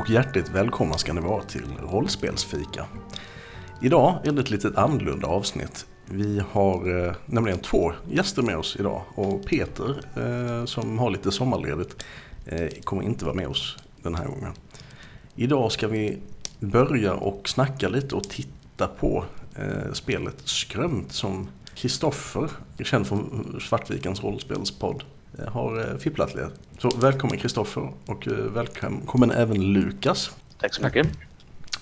och hjärtligt välkomna ska ni vara till Rollspelsfika. Idag är det ett litet annorlunda avsnitt. Vi har eh, nämligen två gäster med oss idag och Peter eh, som har lite sommarledigt eh, kommer inte vara med oss den här gången. Idag ska vi börja och snacka lite och titta på eh, spelet Skrömt som Kristoffer, känd från Svartvikens rollspelspodd, har eh, fipplat lite. Så välkommen Kristoffer och eh, välkommen även Lukas. Tack så mycket.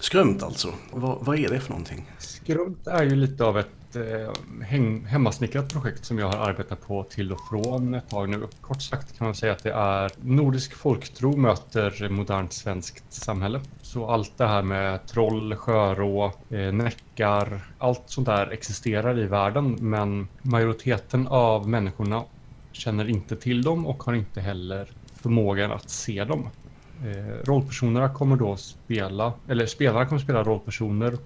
Skrömt alltså, vad, vad är det för någonting? Skrumt är ju lite av ett eh, hemmasnickrat projekt som jag har arbetat på till och från ett tag nu. Kort sagt kan man säga att det är nordisk folktro möter modernt svenskt samhälle. Så allt det här med troll, sjörå, eh, näckar, allt sånt där existerar i världen men majoriteten av människorna känner inte till dem och har inte heller förmågan att se dem. Eh, rollpersonerna kommer då spela, eller spelarna kommer spela rollpersoner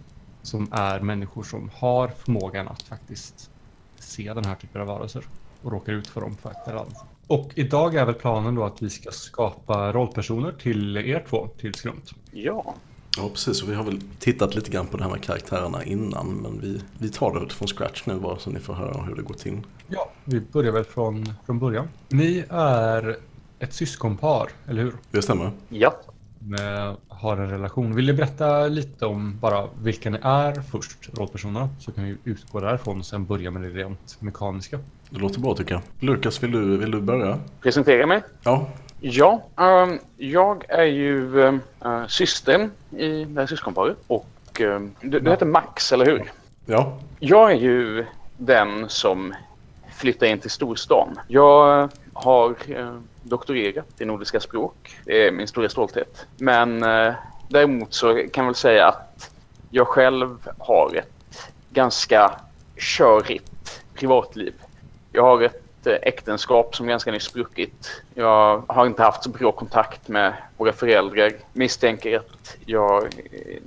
som är människor som har förmågan att faktiskt se den här typen av varelser och råkar ut för dem på ett eller annat. Och idag är väl planen då att vi ska skapa rollpersoner till er två, till Skrumt. Ja, Ja precis, och vi har väl tittat lite grann på det här med karaktärerna innan men vi, vi tar det från scratch nu bara så ni får höra hur det går till. Ja, vi börjar väl från, från början. Ni är ett syskonpar, eller hur? Det stämmer? ja. Med, har en relation. Vill ni berätta lite om bara vilka ni är först, rollpersonerna? Så kan vi utgå därifrån och sen börja med det rent mekaniska. Det låter bra tycker jag. Lukas, vill du, vill du börja? Presentera mig. Ja, Ja, ehm, jag är ju uh, systern i det här syskonparet och ehm, du, du heter Max, eller hur? ja, Jag är ju den som flyttar in till storstan. Jag har uh, doktorerat i nordiska språk. Det är min stora stolthet. Men uh, däremot så kan jag väl säga att jag själv har ett ganska körigt privatliv. Jag har ett eh, Eh, äktenskap som ganska nyss spruckit. Jag har inte haft så bra kontakt med våra föräldrar. Misstänker att jag eh,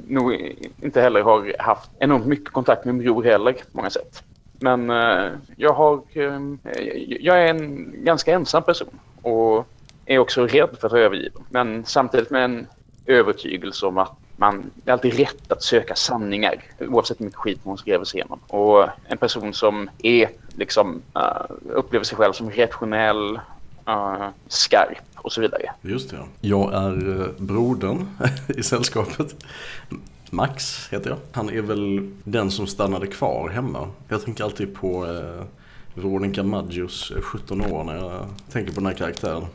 nog inte heller har haft enormt mycket kontakt med min bror heller på många sätt. Men eh, jag, har, jag är en ganska ensam person och är också rädd för att vara övergiven. Men samtidigt med en övertygelse om att man, det är alltid rätt att söka sanningar oavsett hur mycket skit man skrev sig igenom. Och en person som är liksom uh, upplever sig själv som rationell, uh, eh, skarp och så vidare. just det. Jag är eh, brodern i sällskapet. Max heter jag. Han är väl den som stannade kvar hemma. Jag tänker alltid på uh... Veronica Maggios 17 år när jag tänker på den här karaktären.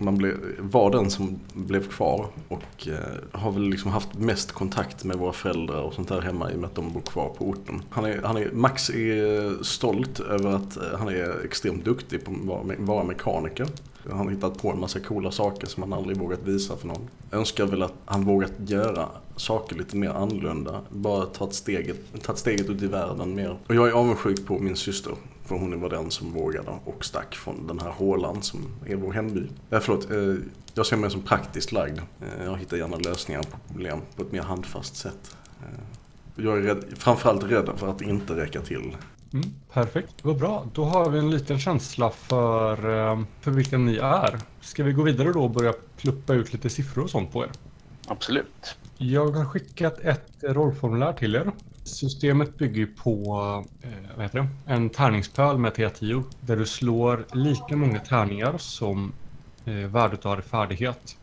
Man blev, var den som blev kvar och eh, har väl liksom haft mest kontakt med våra föräldrar och sånt där hemma i och med att de bor kvar på orten. Han är, han är, Max är eh, stolt över att eh, han är extremt duktig på att vara, vara mekaniker. Han har hittat på en massa coola saker som han aldrig vågat visa för någon. Önskar väl att han vågat göra saker lite mer annorlunda. Bara tagit steget, tagit steget ut i världen mer. Och jag är avundsjuk på min syster. För hon var den som vågade och stack från den här hålan som är vår hemby. Eh, förlåt, eh, jag ser mig som praktiskt lagd. Eh, jag hittar gärna lösningar på problem på ett mer handfast sätt. Eh, jag är rädd, framförallt rädd för att inte räcka till. Mm, perfekt, vad bra. Då har vi en liten känsla för, eh, för vilka ni är. Ska vi gå vidare då och börja pluppa ut lite siffror och sånt på er? Absolut. Jag har skickat ett rollformulär till er. Systemet bygger på eh, vad heter det? en tärningspöl med T10 där du slår lika många tärningar som eh, värdet av färdighet.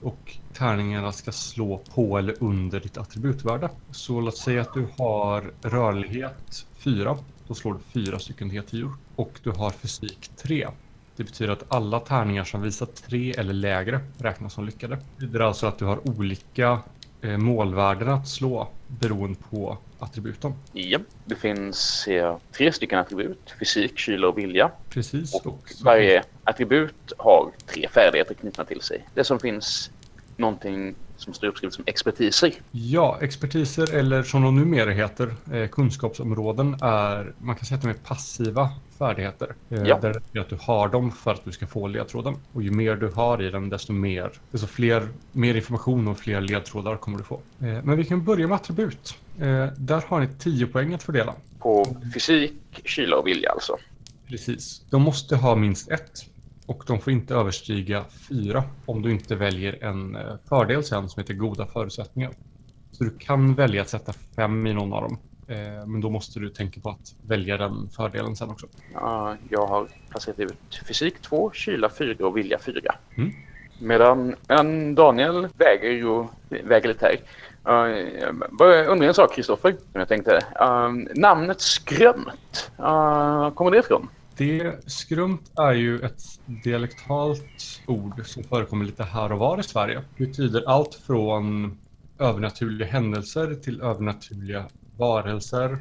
Och tärningarna ska slå på eller under ditt attributvärde. Så låt säga att du har rörlighet 4. Då slår du 4 stycken T10. Och du har fysik 3. Det betyder att alla tärningar som visar 3 eller lägre räknas som lyckade. Det betyder alltså att du har olika eh, målvärden att slå beroende på attributen. Ja, det finns eh, tre stycken attribut. Fysik, kyla och vilja. Precis. Och Och så varje attribut har tre färdigheter knutna till sig. Det som finns någonting som står uppskrivet som expertiser. Ja, expertiser eller som de numera heter, eh, kunskapsområden är, man kan säga att de är passiva färdigheter. Ja. Där det är att du har dem för att du ska få ledtråden. Och ju mer du har i den, desto mer, desto fler, mer information och fler ledtrådar kommer du få. Eh, men vi kan börja med attribut. Eh, där har ni 10 poäng att fördela. På fysik, kyla och vilja alltså. Precis. De måste ha minst ett. Och de får inte överstiga fyra om du inte väljer en eh, fördel sen som heter goda förutsättningar. Så du kan välja att sätta fem i någon av dem. Eh, Men då måste du tänka på att välja den fördelen sen också. Ja, jag har placerat ut fysik 2, kyla 4 och vilja 4. Mm. Medan, medan Daniel väger, ju, väger lite här. Uh, undrar en sak, Kristoffer, som jag tänkte. Uh, namnet Skrömt, uh, kommer det ifrån? Det skrumt är ju ett dialektalt ord som förekommer lite här och var i Sverige. Det betyder allt från övernaturliga händelser till övernaturliga varelser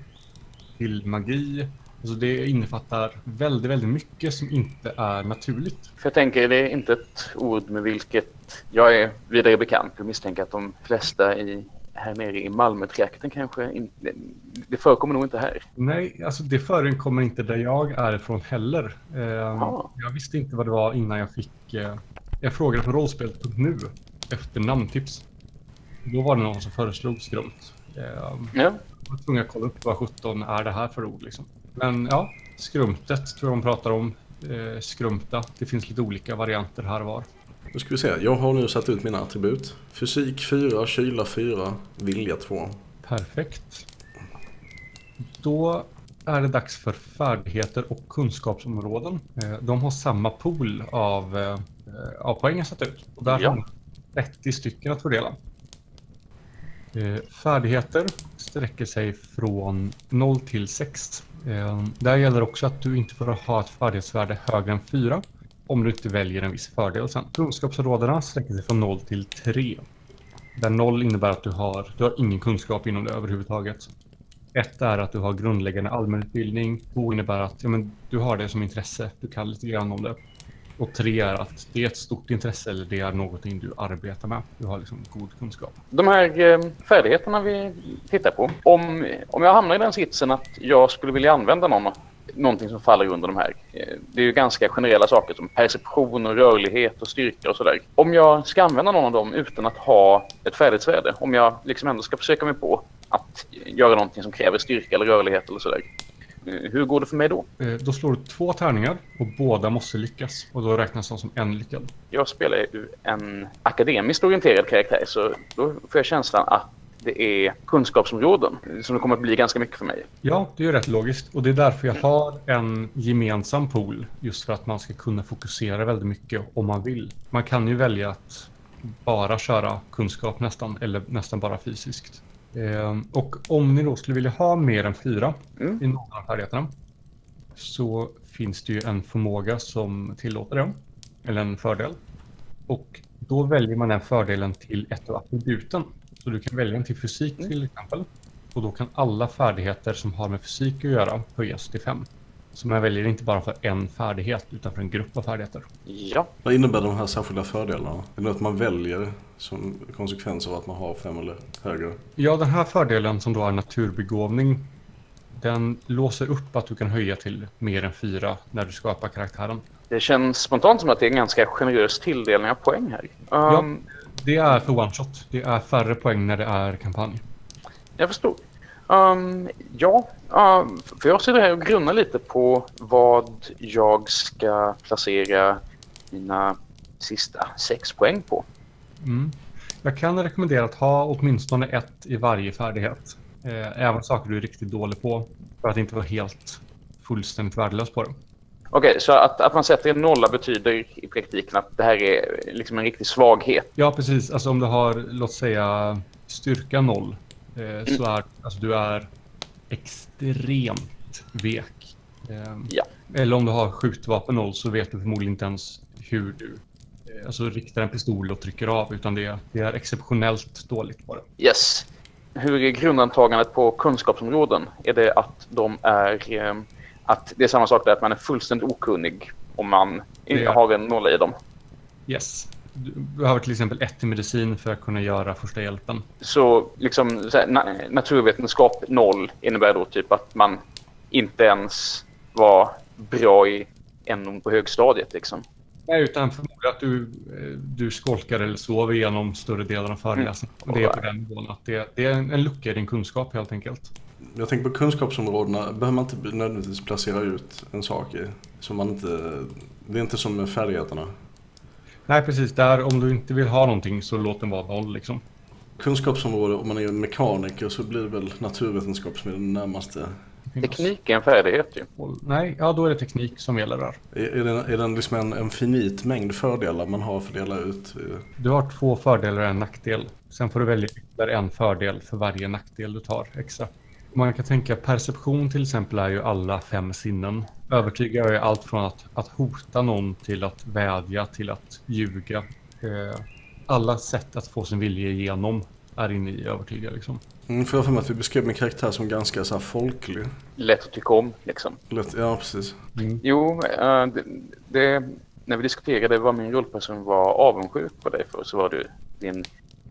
till magi. Alltså det innefattar väldigt, väldigt mycket som inte är naturligt. För jag tänker, det är inte ett ord med vilket jag är vidare bekant. Jag misstänker att de flesta i, här nere i Malmötrakten kanske inte... Det förekommer nog inte här. Nej, alltså det förekommer inte där jag är ifrån heller. Eh, Ah. Jag visste inte vad det var innan jag fick... Eh, jag frågade på rollspel.nu efter namntips. Då var det någon som föreslog skrumt. Eh, Ja, var tvungen att kolla upp vad 17 är det här för ord liksom. Men ja, skrumtet tror jag de pratar om. Eh, skrumta. Det finns lite olika varianter här och var. Nu ska vi se, jag har nu satt ut mina attribut. Fysik 4, kyla 4, vilja 2. Perfekt. Då är det dags för färdigheter och kunskapsområden. Eh, De har samma pool av, eh, av poäng jag satt ut. Och där Ja. har man 30 stycken att fördela. Eh, färdigheter sträcker sig från 0 till 6. Eh, där gäller också att du inte får ha ett färdighetsvärde högre än 4 om du inte väljer en viss fördel sen. Kunskapsområdena sträcker sig från 0 till 3. Där 0 innebär att du har, du har ingen kunskap inom det överhuvudtaget. 1 är att du har grundläggande allmänutbildning. 2 innebär att ja, men, du har det som intresse. Du kan lite grann om det. Och tre är att det är ett stort intresse eller det är någonting du arbetar med. Du har liksom god kunskap. De här eh, färdigheterna vi tittar på. Om, om jag hamnar i den sitsen att jag skulle vilja använda någon, någonting som faller under de här. Eh, det är ju ganska generella saker som perception och rörlighet och styrka och sådär. Om jag ska använda någon av dem utan att ha ett färdighetsvärde. Om jag liksom ändå ska försöka mig på att göra någonting som kräver styrka eller rörlighet eller sådär eh, Hur går det för mig då? Eh, Då slår du två tärningar och båda måste lyckas. Och då räknas de som en lyckad. Jag spelar ju en akademiskt orienterad karaktär så då får jag känslan att det är kunskapsområden som det kommer att bli ganska mycket för mig. Ja, det är ju rätt logiskt. Och det är därför jag har en gemensam pool. Just för att man ska kunna fokusera väldigt mycket om man vill. Man kan ju välja att bara köra kunskap nästan, eller nästan bara fysiskt. Eh, och om ni då skulle vilja ha mer än fyra Mm. i någon av färdigheterna så finns det ju en förmåga som tillåter det. Eller en fördel. Och då väljer man den fördelen till ett av attributen. Så du kan välja den till fysik till exempel. Och då kan alla färdigheter som har med fysik att göra höjas till fem. Så man väljer inte bara för en färdighet utan för en grupp av färdigheter. Ja, Vad innebär de här särskilda fördelarna? Är det att man väljer som konsekvens av att man har fem eller högre? Ja, den här fördelen som då är naturbegåvning. Den låser upp att du kan höja till mer än fyra när du skapar karaktären. det känns spontant som att det är en ganska generös tilldelning av poäng här. Ja. Um, Det är för one shot. Det är färre poäng när det är kampanj. Jag förstår. Um, ja, um, för jag sitter här och grunnar lite på vad jag ska placera mina sista sex poäng på. Mm. Jag kan rekommendera att ha åtminstone ett i varje färdighet. Eh, även saker du är riktigt dålig på. För att inte vara helt fullständigt värdelös på det. Okej, så att, att man sätter en nolla betyder i praktiken att det här är liksom en riktig svaghet. Ja, precis. Alltså om du har, låt säga, styrka noll. Eh, så är alltså, du är extremt vek. Eh, Ja. Eller om du har skjutvapen så vet du förmodligen inte ens hur du eh, alltså, riktar en pistol och trycker av. Utan det, det är exceptionellt dåligt det. Yes. hur är grundantagandet på kunskapsområden? Är det att de är... Eh, att det är samma sak där, att man är fullständigt okunnig om man är- har en nolla i dem? Yes. Du behöver till exempel ett i medicin för att kunna göra första hjälpen. Så liksom så här, na naturvetenskap noll innebär då typ att man inte ens var bra i NO på högstadiet liksom. Nej, utan förmodligen att du, eh, du skolkar eller sover igenom större delen av föreläsningen. Och det är på den nivån att det, det är en, en lucka i din kunskap helt enkelt. Jag tänker på kunskapsområdena, behöver man inte nödvändigtvis placera ut en sak i. Som man inte, det är inte som med färdigheterna. Nej, precis. Där, om du inte vill ha någonting så låt den vara noll liksom. Kunskapsområde, om man är mekaniker så blir det väl naturvetenskap som är den närmaste. Teknik är en färdighet ju. Nej, ja då är det teknik som gäller där. Är, är den, är den liksom en, en finit mängd fördelar man har för att dela ut? eh, Du har två fördelar och en nackdel. Sen får du välja ytterligare en fördel för varje nackdel du tar extra. Man kan tänka perception till exempel är ju alla fem sinnen. Övertyga är allt från att, att hota någon till att vädja till att ljuga. Eh, alla sätt att få sin vilja igenom är inne i övertyga liksom. Mm, för jag för mig att vi beskrev min karaktär som ganska så här folklig. Lätt att tycka om liksom. Lätt, ja, precis. Jo, eh, det, det, när vi diskuterade vad min rollperson var avundsjuk på dig för så var det din,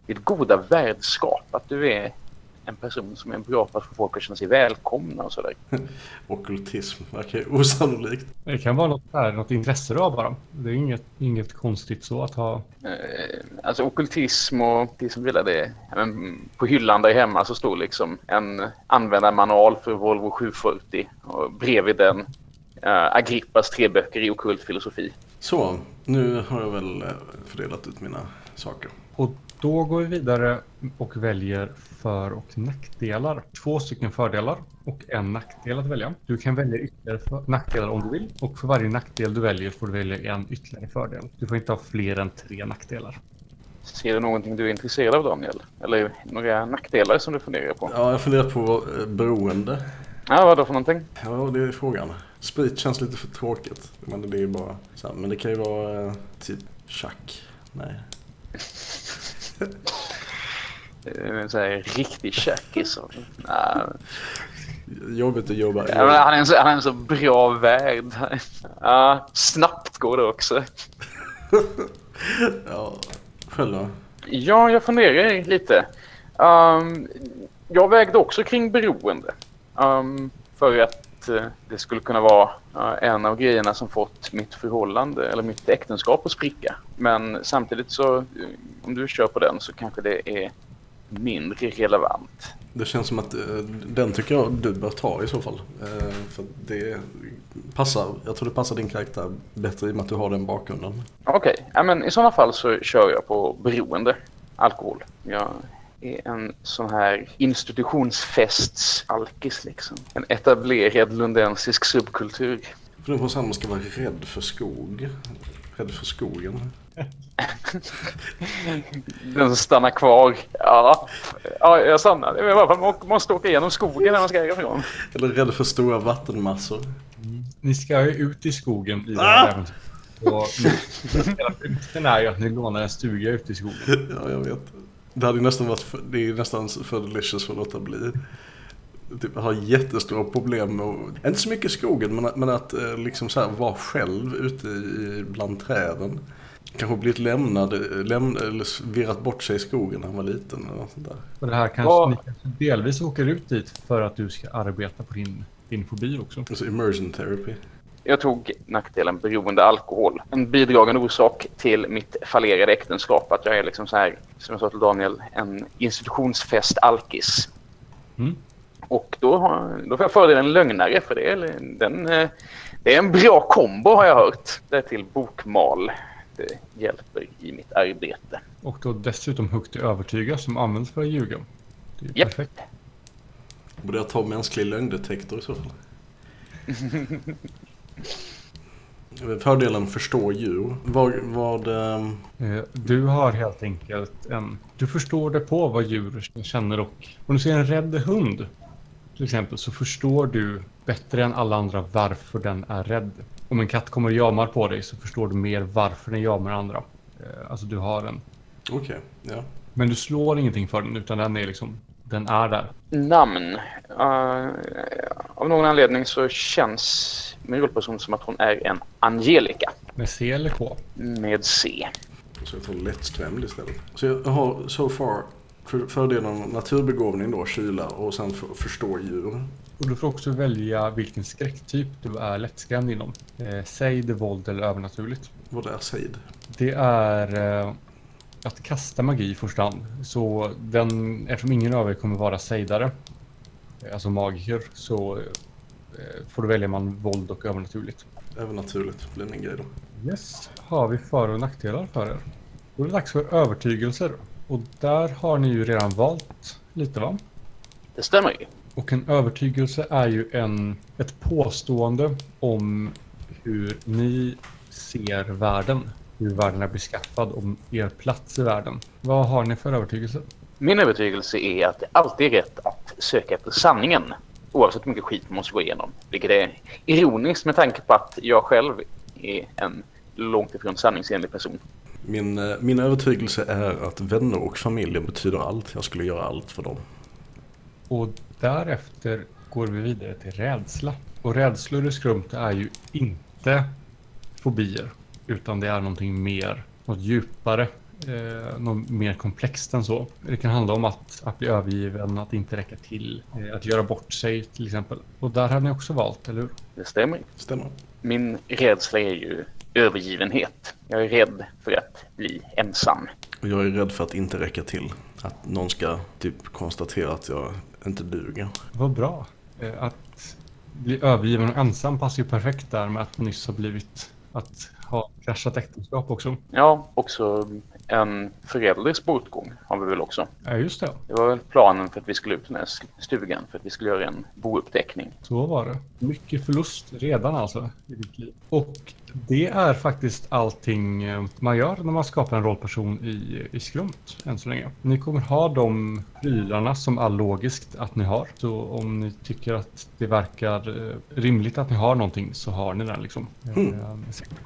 ditt goda värdskap. Att du är en person som är bra på att få folk att känna sig välkomna och sådär. Ockultism verkar ju osannolikt. Det kan vara något, där, något intresse du har bara. Det är inget, inget konstigt så att ha. Eh, Alltså ockultism och det som gillar det. ja, men På hyllan där hemma så står liksom en användarmanual för Volvo 740 och bredvid den uh, Agrippas tre böcker i ockult filosofi. Så, nu har jag väl eh, fördelat ut mina saker. Och då går vi vidare och väljer för och nackdelar. Två stycken fördelar och en nackdel att välja. Du kan välja ytterligare för- nackdelar om du vill. Och för varje nackdel du väljer får du välja en ytterligare fördel. Du får inte ha fler än tre nackdelar. Ser du någonting du är intresserad av Daniel? Eller några nackdelar som du funderar på? Ja, jag funderar på eh, beroende. Ja, vad då för någonting? Ja, det är frågan. Sprit känns lite för tråkigt. Men det är ju bara så här, Men det kan ju vara eh, typ schack. Nej. Eh, Så här, riktig Nej, Jobbigt att jobba. Ja, men han, är en så, han är en så bra värld. Ja, snabbt går det också. Ja, själv då? Ja, jag funderar lite. Ehm, jag vägde också kring beroende. Ehm, för att eh, det skulle kunna vara eh, en av grejerna som fått mitt förhållande eller mitt äktenskap att spricka. Men samtidigt så, eh, om du kör på den så kanske det är mindre relevant. Det känns som att den tycker jag du bör ta i så fall. För det passar, jag tror det passar din karaktär bättre i och med att du har den bakgrunden. Okej, ja, men i sådana fall så kör jag på beroende. Alkohol. Jag är en sån här institutionsfests-alkis liksom. En etablerad lundensisk subkultur. För på sen man ska vara rädd för skog. Rädd för skogen. Den stannar kvar. Ja, ja jag stannar. Man måste åka igenom skogen när man ska härifrån? Eller rädd för stora vattenmassor. Ni ska ju ut i skogen i det Ah! här. Och hela punkten är ju att ni lånar en stuga ute i skogen. Ja, jag vet. Det hade nästan varit, för, det är nästan för delicious för att låta bli. Typ ha jättestora problem med, att- inte så mycket i skogen, men, att- men att eh, liksom så här vara själv ute i, bland träden. Kanske blivit lämnad, eh, lämn, eller virrat bort sig i skogen när han var liten eller något sånt där. Och det här kanske Vad- ni kanske delvis åker ut dit för att du ska arbeta på din, din fobi också. Alltså immersion therapy. Jag tog nackdelen beroende alkohol. En bidragande orsak till mitt fallerade äktenskap. Att jag är liksom så här, som jag sa till Daniel, en institutionsfest-alkis. Mm. Och då, har, då får jag fördelen lögnare för det. Eller Den, eh, det är en bra kombo har jag hört. Det är till bokmal. Det hjälper i mitt arbete. Och då dessutom högt till övertyga som används för att ljuga. Det är Japp. perfekt. Borde jag ta mänsklig lögndetektor i så fall? Fördelen förstå djur. Vad, vad Eh, Du har helt enkelt en... Du förstår det på vad djur känner och... Om du ser en rädd hund till exempel så förstår du bättre än alla andra varför den är rädd. Om en katt kommer och jamar på dig så förstår du mer varför den jamar andra. Eh, Alltså du har en... okej, ja. Men du slår ingenting för den utan den är liksom... den är där. Namn. Uh, av någon anledning så känns min rollperson som att hon är en Angelica. Med C eller K? Med C. Så jag tar lättskrämd istället. Så jag har so far för, fördelen naturbegåvning då, kyla och sen för, förstå djur. Och du får också välja vilken skräcktyp du är lättskrämd inom. Eh, sejd, våld eller övernaturligt. Vad är sejd? Det är eh, att kasta magi i första hand. Så den, eftersom ingen av er kommer vara sejdare, eh, alltså magiker, så eh, får du välja man våld och övernaturligt. Övernaturligt blir min grej då. Yes, har vi för och nackdelar för er. Då är det dags för övertygelser. Och där har ni ju redan valt lite va? Det stämmer ju. Och en övertygelse är ju en, ett påstående om hur ni ser världen. Hur världen är beskaffad, om er plats i världen. Vad har ni för övertygelse? Min övertygelse är att det alltid är rätt att söka efter sanningen. Oavsett hur mycket skit man måste gå igenom. Vilket är ironiskt med tanke på att jag själv är en långt ifrån sanningsenlig person. Min, eh, min övertygelse är att vänner och familjen betyder allt. Jag skulle göra allt för dem. Och därefter går vi vidare till rädsla. Och rädslor i skrumt är ju inte fobier. Utan det är någonting mer, något djupare, eh, något mer komplext än så. Det kan handla om att, att bli övergiven, att inte räcka till, eh, att göra bort sig till exempel. Och där har ni också valt, eller hur? Det stämmer. Stämmer. Min rädsla är ju övergivenhet. Jag är rädd för att bli ensam. Och jag är rädd för att inte räcka till. Att någon ska typ konstatera att jag inte duger. Vad bra. Eh, Att bli övergiven och ensam passar ju perfekt där med att nyss ha blivit att ha kraschat äktenskap också. Ja, också en förälders bortgång har vi väl också. Ja, just det. Det var väl planen för att vi skulle ut den här stugan, för att vi skulle göra en bouppteckning. Så var det. Mycket förlust redan alltså i ditt liv. Och det är faktiskt allting eh, man gör när man skapar en rollperson i, i skrumt än så länge. Ni kommer ha de prylarna som är logiskt att ni har. Så om ni tycker att det verkar eh, rimligt att ni har någonting så har ni den liksom. Mm. Eh,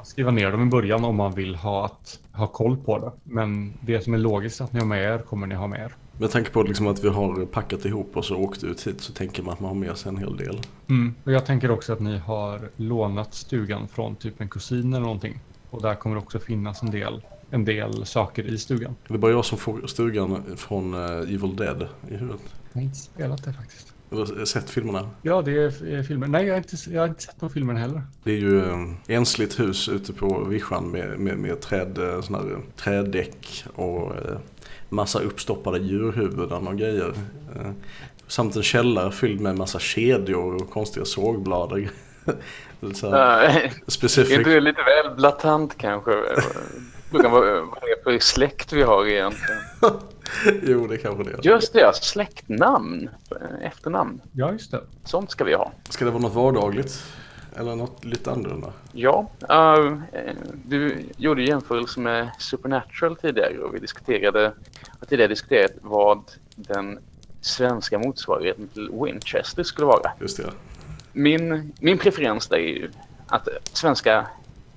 Skriva ner dem i början om man vill ha, att, ha koll på det. Men det som är logiskt att ni har med er kommer ni ha med er. Med tanke på liksom att vi har packat ihop oss och åkt ut hit så tänker man att man har med sig en hel del. Mm. Och jag tänker också att ni har lånat stugan från typ en kusin eller någonting. Och där kommer det också finnas en del, en del saker i stugan. Det är bara jag som får stugan från eh, Evil Dead i huvudet. Jag har inte spelat det faktiskt. Sett filmerna. Ja, det är är filmer. Nej, jag har inte, jag har inte sett de filmerna heller. Det är ju eh, ensligt hus ute på vischan med, med, med träd, eh, såna här trädäck och eh, massa uppstoppade djurhuvuden och grejer. Eh, samt en källare fylld med massa kedjor och konstiga sågblad. Så här är inte det lite väl blatant kanske? Frågan vad, vad det är för släkt vi har egentligen. jo, det kanske det är. Just det, ja, släktnamn. Efternamn. Ja, just det. Sånt ska vi ha. Ska det vara något vardagligt? Eller något lite annorlunda? Ja, uh, du gjorde jämförelse med Supernatural tidigare och vi diskuterade, har tidigare diskuterat vad den svenska motsvarigheten till Winchester skulle vara. Just det. Min, min preferens där är ju att svenska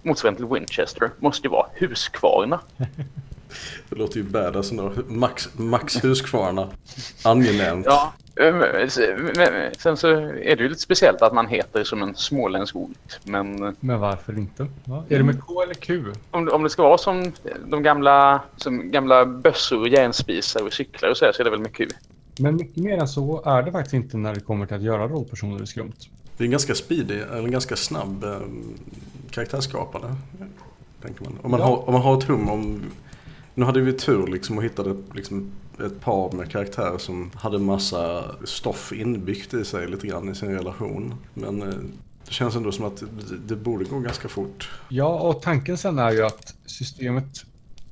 motsvarigheten till Winchester måste ju vara Huskvarna. Det låter ju badass ändå. Max, Max Huskvarna. Angenämt. Ja, men sen så är det ju lite speciellt att man heter som en småländsk ort. Men Men varför inte? Va? Är det med K eller Q? om, om det ska vara som de gamla, som gamla bössor och järnspisar och cyklar och så här så är det väl med Q. Men mycket mer än så är det faktiskt inte när det kommer till att göra rollpersoner i skrumt. Det är en ganska speedy, eller en ganska snabb eh, karaktärsskapande. Tänker man. Om man, Ja. har, om man har ett hum om... Nu hade vi tur liksom och hittade liksom ett par med karaktärer som hade massa stoff inbyggt i sig lite grann i sin relation. Men eh, det känns ändå som att det, det borde gå ganska fort. Ja, och tanken sen är ju att systemet...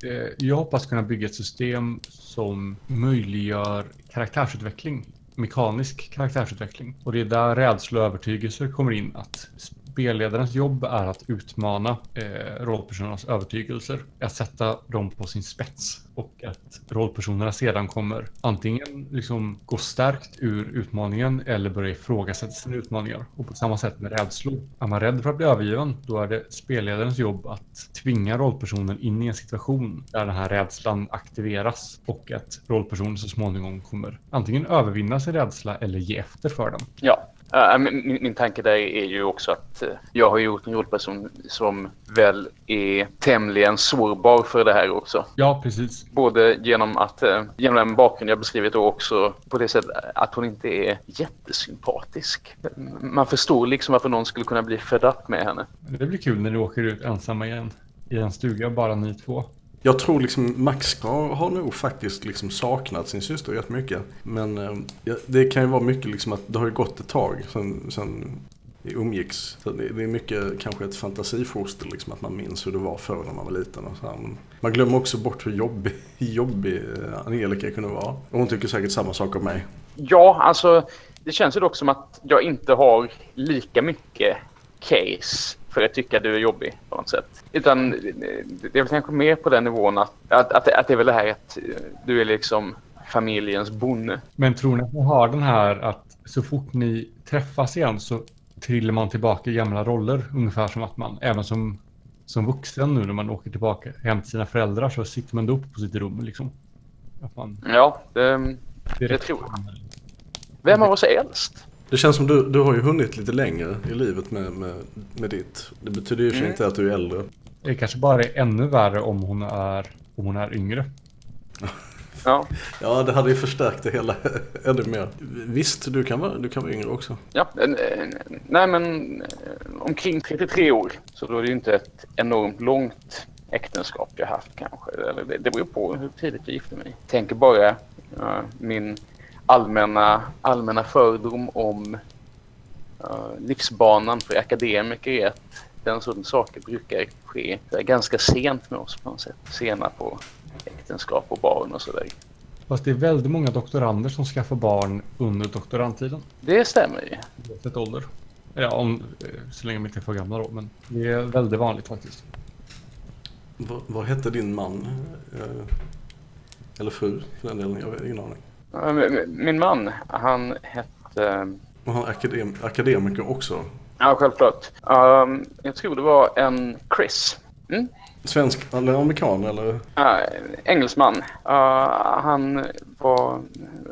Eh, jag hoppas kunna bygga ett system som möjliggör karaktärsutveckling. Mekanisk karaktärsutveckling. Och det är där rädsla och övertygelser kommer in. Att spelledarens jobb är att utmana eh, rollpersonernas övertygelser. Att sätta dem på sin spets. Och att rollpersonerna sedan kommer antingen liksom gå stärkt ur utmaningen eller börja ifrågasätta sina utmaningar. Och på samma sätt med rädslor. Är man rädd för att bli övergiven, då är det spelledarens jobb att tvinga rollpersonen in i en situation där den här rädslan aktiveras och att rollpersonen så småningom kommer antingen övervinna sin rädsla eller ge efter för den. Ja, Uh, min, min tanke där är ju också att uh, jag har gjort en rollperson som väl är tämligen sårbar för det här också. Ja, precis. Både genom att, uh, genom den bakgrund jag beskrivit och också på det sättet att hon inte är jättesympatisk. Man förstår liksom varför någon skulle kunna bli fed up med henne. Det blir kul när du åker ut ensamma igen i en stuga, bara ni två. Jag tror liksom Max har, har nog faktiskt liksom saknat sin syster rätt mycket. Men eh, det kan ju vara mycket liksom att det har ju gått ett tag sen, sen vi umgicks. Så det, det är mycket kanske ett fantasifoster liksom att man minns hur det var förr när man var liten. Och så här. Men man glömmer också bort hur jobbig, jobbig Angelica kunde vara. Och hon tycker säkert samma sak om mig. Ja, alltså det känns ju dock som att jag inte har lika mycket case för att tycka du är jobbig på något sätt. Utan det är väl kanske mer på den nivån att, att, att, att det är väl det här att du är liksom familjens bonde. Men tror ni att ni har den här att så fort ni träffas igen så trillar man tillbaka i gamla roller? Ungefär som att man, även som, som vuxen nu när man åker tillbaka hem till sina föräldrar så sitter man upp på sitt rum liksom. Att man, ja, det, det, det tror jag. Vem av oss är äldst? Det känns som du, du har ju hunnit lite längre i livet med, med, med ditt. Det betyder ju mm. inte att du är äldre. Det kanske bara är ännu värre om hon är, om hon är yngre. Ja. ja, det hade ju förstärkt det hela ännu mer. Visst, du kan vara, du kan vara yngre också. Ja, nej men omkring 33 år. Så då är det ju inte ett enormt långt äktenskap jag haft kanske. Eller det, det beror på hur tidigt jag gifte mig. Tänker bara uh, min allmänna, allmänna fördom om uh, livsbanan för akademiker är att den sortens saker brukar ske ganska sent med oss på något sätt. Sena på äktenskap och barn och sådär. Fast det är väldigt många doktorander som skaffar barn under doktorandtiden. Det stämmer ju. Oavsett ålder. Ja, om, eh, så länge de inte är för gamla då, men det är väldigt vanligt faktiskt. V vad hette din man? Eh, eller fru för den delen, jag har ingen aning. Min man, han hette... Och han är akadem akademiker också? Ja, självklart. Um, jag tror det var en Chris. Mm? Svensk eller amerikan eller? Uh, engelsman. Uh, han var,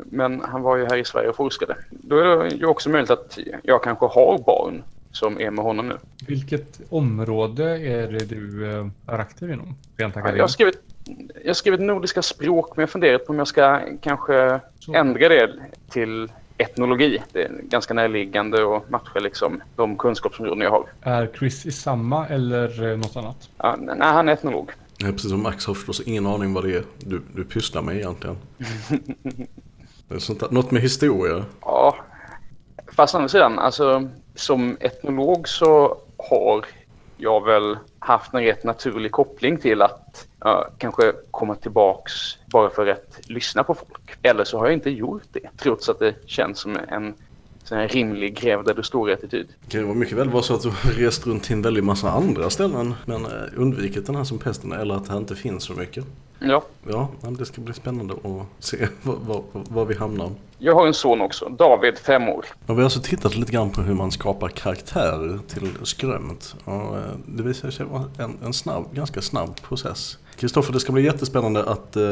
men han var ju här i Sverige och forskade. Då är det ju också möjligt att jag kanske har barn som är med honom nu. Vilket område är det du eh, är aktiv inom? Rent akademiskt? Jag har skrivit jag har skrivit nordiska språk men jag funderar på om jag ska kanske Så. ändra det till etnologi. Det är ganska närliggande och matchar liksom de kunskapsområden jag har. Är Chris i samma eller eh, något annat? Ja, nej, han är etnolog. Ja, precis som Max har förstås ingen aning vad det är du, du pysslar med egentligen. Sånt där, något med historia? Ja, fast andra sidan, alltså som etnolog så har jag väl haft en rätt naturlig koppling till att uh, kanske komma tillbaks bara för att lyssna på folk. Eller så har jag inte gjort det, trots att det känns som en sån här rimlig gräv där du står-attityd. Det kan ju mycket väl vara så att du har rest runt till en väldig massa andra ställen men eh, undvikit den här som pesten eller att det inte finns så mycket. Ja. Ja, det ska bli spännande att se var, vi hamnar. Jag har en son också, David, fem år. Ja, vi har alltså tittat lite grann på hur man skapar karaktärer till skrömt. Och eh, det visar sig vara en, en snabb, ganska snabb process. Kristoffer, det ska bli jättespännande att eh,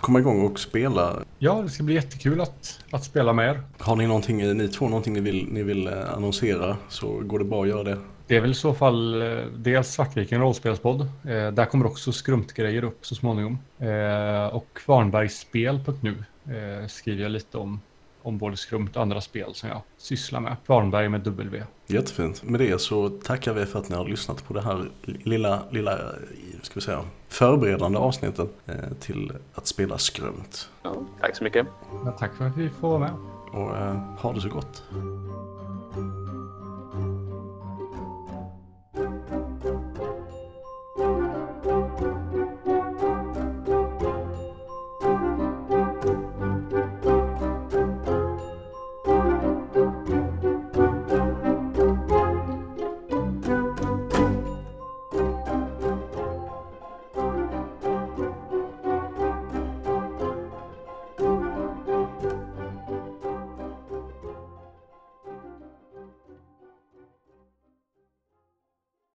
komma igång och spela. Ja, det ska bli jättekul att, att spela med er. Har ni någonting, ni två någonting ni vill, ni vill eh, annonsera så går det bra att göra det. Det är väl i så fall eh, dels Svartviken rollspelspodd. Eh, där kommer också skrumpgrejer upp så småningom. Eh, och Kvarnbergsspel.nu eh, skriver jag lite om, om både skrumt och andra spel som jag sysslar med. Kvarnberg med W. Jättefint. Med det så tackar vi för att ni har lyssnat på det här lilla, lilla ska vi säga, förberedande avsnittet eh, till att spela skrumt. Ja, tack så mycket. Ja, tack för att vi får vara med. Och eh, ha det så gott.